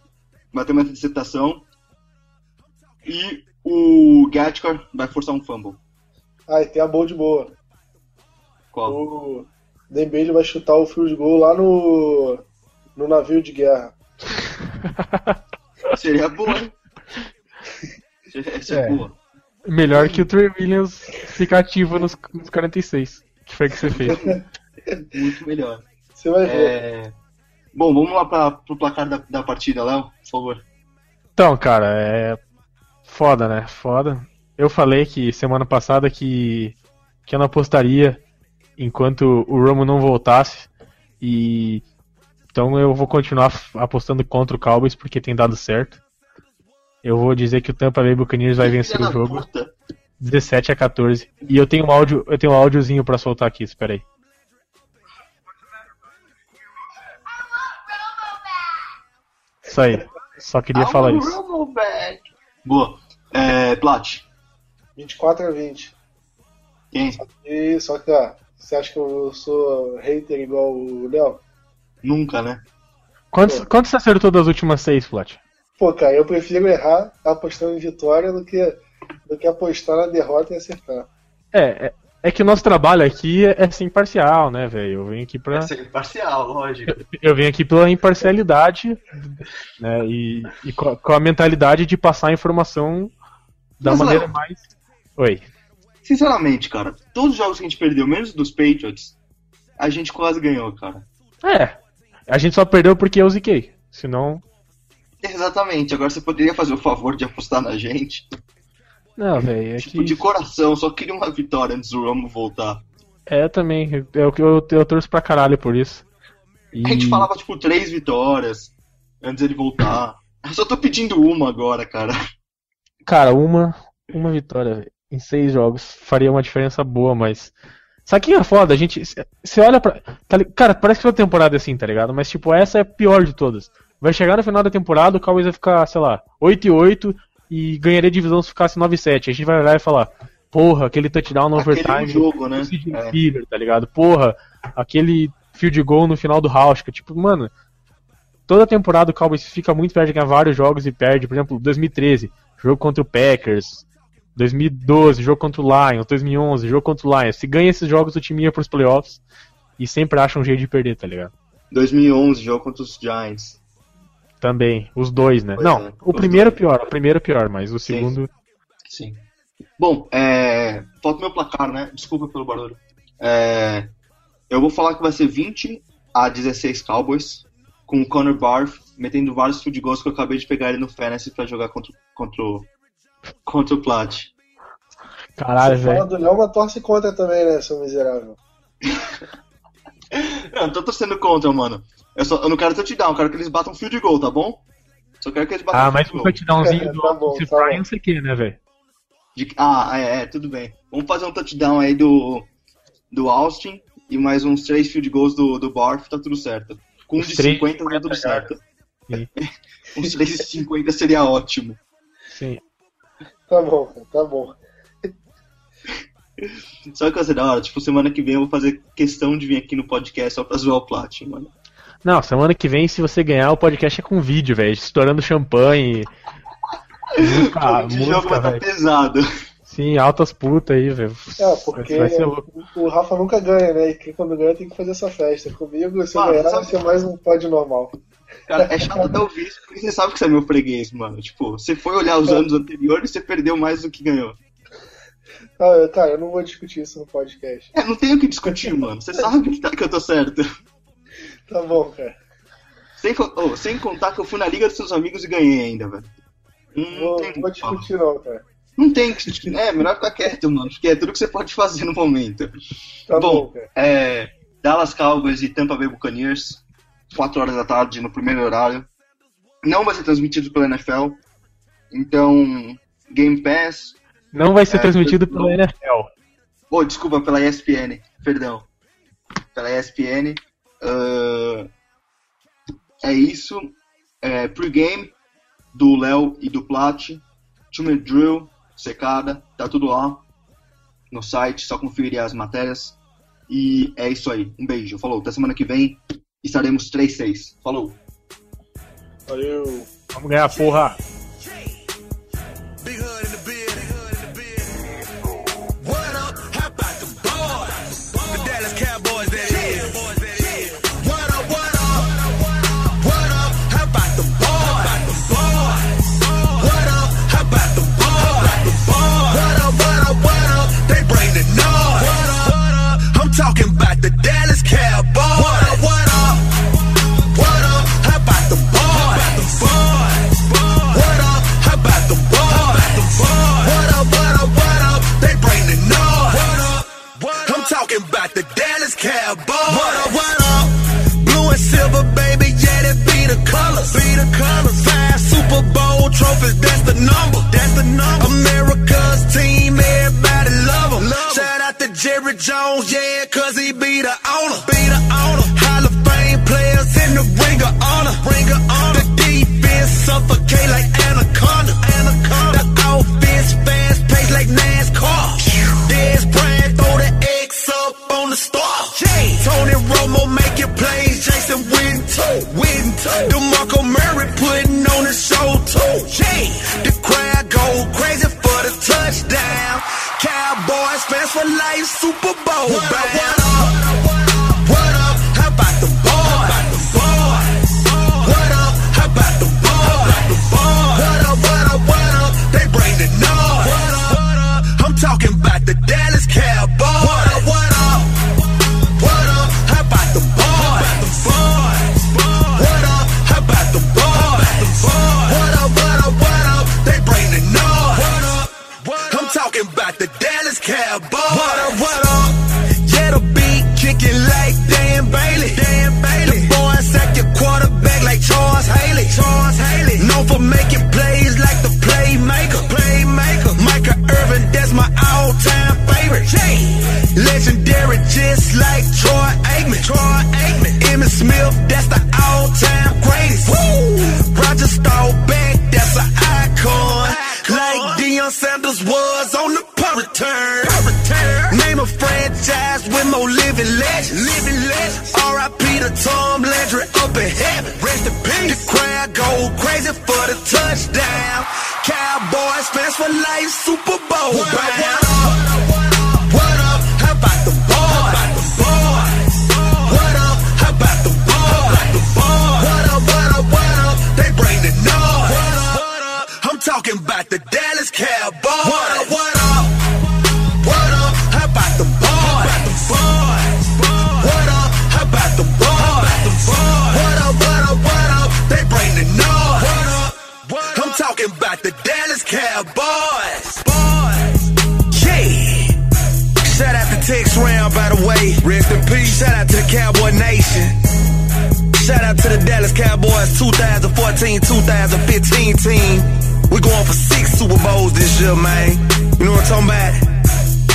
vai ter uma interceptação. E o Gatkar vai forçar um fumble. Ah, e tem a bold boa. Qual? O Dembele vai chutar o field goal lá no. no navio de guerra. Seria boa, hein? Seria- Essa é, É. boa. Melhor que o Trey Williams ficar ativo nos, nos 46. Que foi que você fez. Muito melhor. Você vai ver. É... Bom, vamos lá pra, pro placar da, da partida, Léo, por favor. Então, cara, é. Foda, né? Foda. Eu falei que semana passada que, que eu não apostaria enquanto o Romo não voltasse. E. Então eu vou continuar apostando contra o Cowboys porque tem dado certo. Eu vou dizer que o Tampa Bay Buccaneers vai Que vencer o jogo puta. 17 a 14. E eu tenho um áudio, eu tenho um áudiozinho pra soltar aqui, espera aí. Isso aí. Só queria falar isso. Boa. É, Plat, 24 a 20. quem? E só que, ó, você acha que eu sou hater igual o Léo? Nunca, né? Quantos, quantos você acertou das últimas seis, Flat? Pô, cara, eu prefiro errar apostando em vitória do que, do que apostar na derrota e acertar. É, é, é que o nosso trabalho aqui é, é ser imparcial, né, velho? Eu venho aqui pra. É ser imparcial, lógico. Eu venho aqui pela imparcialidade, né? E, e com, a, com a mentalidade de passar a informação da Mas, maneira Léo, mais. Oi. Sinceramente, cara, todos os jogos que a gente perdeu, menos dos Patriots, a gente quase ganhou, cara. É. A gente só perdeu porque eu ziquei. Senão. Exatamente, agora você poderia fazer o favor de apostar na gente. Não, velho. É Tipo, que. de coração, só queria uma vitória antes do Romo voltar. É, também. Eu, eu, eu torço pra caralho por isso. E... A gente falava, tipo, três vitórias antes dele voltar. Eu só tô pedindo uma agora, cara. Cara, uma, uma vitória em seis jogos faria uma diferença boa, mas. Sabe que é foda? A gente. Você olha pra. tá cara, parece que toda temporada é assim, tá ligado? Mas, tipo, essa é a pior de todas. Vai chegar no final da temporada, o Cowboys vai ficar, sei lá, 8 e 8 e ganharia divisão se ficasse 9 e 7. A gente vai olhar e falar, porra, aquele touchdown no Aquele overtime. jogo, né? É. Tá ligado? Porra, aquele field goal no final do Hauschka. Tipo, mano, toda temporada o Cowboys fica muito perto de ganhar vários jogos e perde. Por exemplo, 2013, jogo contra o Packers. 2012, jogo contra o Lions. 2011, jogo contra o Lions. Se ganha esses jogos, o time ia pros playoffs e sempre acha um jeito de perder, tá ligado? 2011, jogo contra os Giants. Também, os dois, né? Pois Não, é, o primeiro é dois. pior, o primeiro é pior, mas o Sim. segundo. Sim. Bom, é... falta o meu placar, né? Desculpa pelo barulho. É... Eu vou falar que vai ser 20 a 16 Cowboys, com o Connor Barth metendo vários field goals que eu acabei de pegar ele no Fantasy pra jogar contra, contra, o- contra o Plat. Caralho, Você fala velho. do Léo, mas torce contra também, né, seu miserável? Não, não tô torcendo contra, mano. Eu, só, eu não quero touchdown, eu quero que eles batam field goal, tá bom? Só quero que eles batam Ah, mas field um touchdownzinho do Tá bom, tá bom. Ryan, não sei o que, né, velho? De- Ah, é, é, tudo bem. Vamos fazer um touchdown aí do, do Austin e mais uns três field goals do, do Barth, tá tudo certo. Com um de três 50 tá tudo 50 certo. Sim. uns três de 50 seria ótimo. Sim. Tá bom, tá bom. Sabe o que vai ser da hora? Tipo, semana que vem eu vou fazer questão de vir aqui no podcast só pra zoar o Plat, mano. Não, semana que vem, se você ganhar, o podcast é com vídeo, velho. Estourando champanhe. Música, o jogo música vai estar velho. pesado. Sim, altas putas aí, velho. É, porque Vai ser louco. o Rafa nunca ganha, né? E quem quando ganha tem que fazer essa festa. Comigo, se eu ganhar, vai ser mais um pod normal. Cara, é chato até ouvir isso, porque você sabe que você é meu freguês, mano. Tipo, você foi olhar os anos anteriores e você perdeu mais do que ganhou. Ah, eu- cara, eu não vou discutir isso no podcast. É, não tem o que discutir, mano. Você sabe que, tá- que eu tô certo. Tá bom, cara. Sem, oh, sem contar que eu fui na Liga dos seus amigos e ganhei ainda, velho. Não, Vou, tem, vou discutir não, cara. não tem que discutir. É, melhor ficar quieto, mano. Porque é tudo que você pode fazer no momento. Tá bom, Bom, é, Dallas Cowboys e Tampa Bay Buccaneers, 4 horas da tarde, no primeiro horário. Não vai ser transmitido pela NFL. Então, Game Pass. Não vai ser É, transmitido pela NFL. Oh, desculpa, pela ESPN. Perdão. Pela ESPN. ah, é isso. É, Pre-game do Léo e do Plat. Two Drill, secada. Tá tudo lá no site. Só conferir as matérias. E é isso aí. Um beijo. Falou. Até semana que vem estaremos 3-6. Falou. Valeu. Vamos ganhar, porra. Super Bowl living legends. Living legends. R.I.P. to Tom Landry up in heaven. Rest in peace. The crowd go crazy for the touchdown. Cowboys fans for life, Super Bowl bound. What up? How about the boys? What up? How about the boys? What up? What up? What up? They bring the noise. I'm talking about the Dallas Cowboys. Dallas Cowboys. Yeah. Shout out to Tex Round, by the way. Rest in peace. Shout out to the Cowboy Nation. Shout out to the Dallas Cowboys 2014 2015 team. we going for six Super Bowls this year, man. You know what I'm talking about?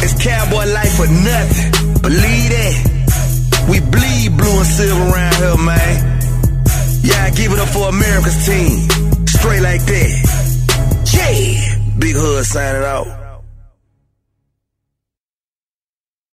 It's Cowboy life for nothing. Believe that. We bleed blue and silver around here, man. Yeah, I give it up for America's team. Straight like that. Big Hood signing out.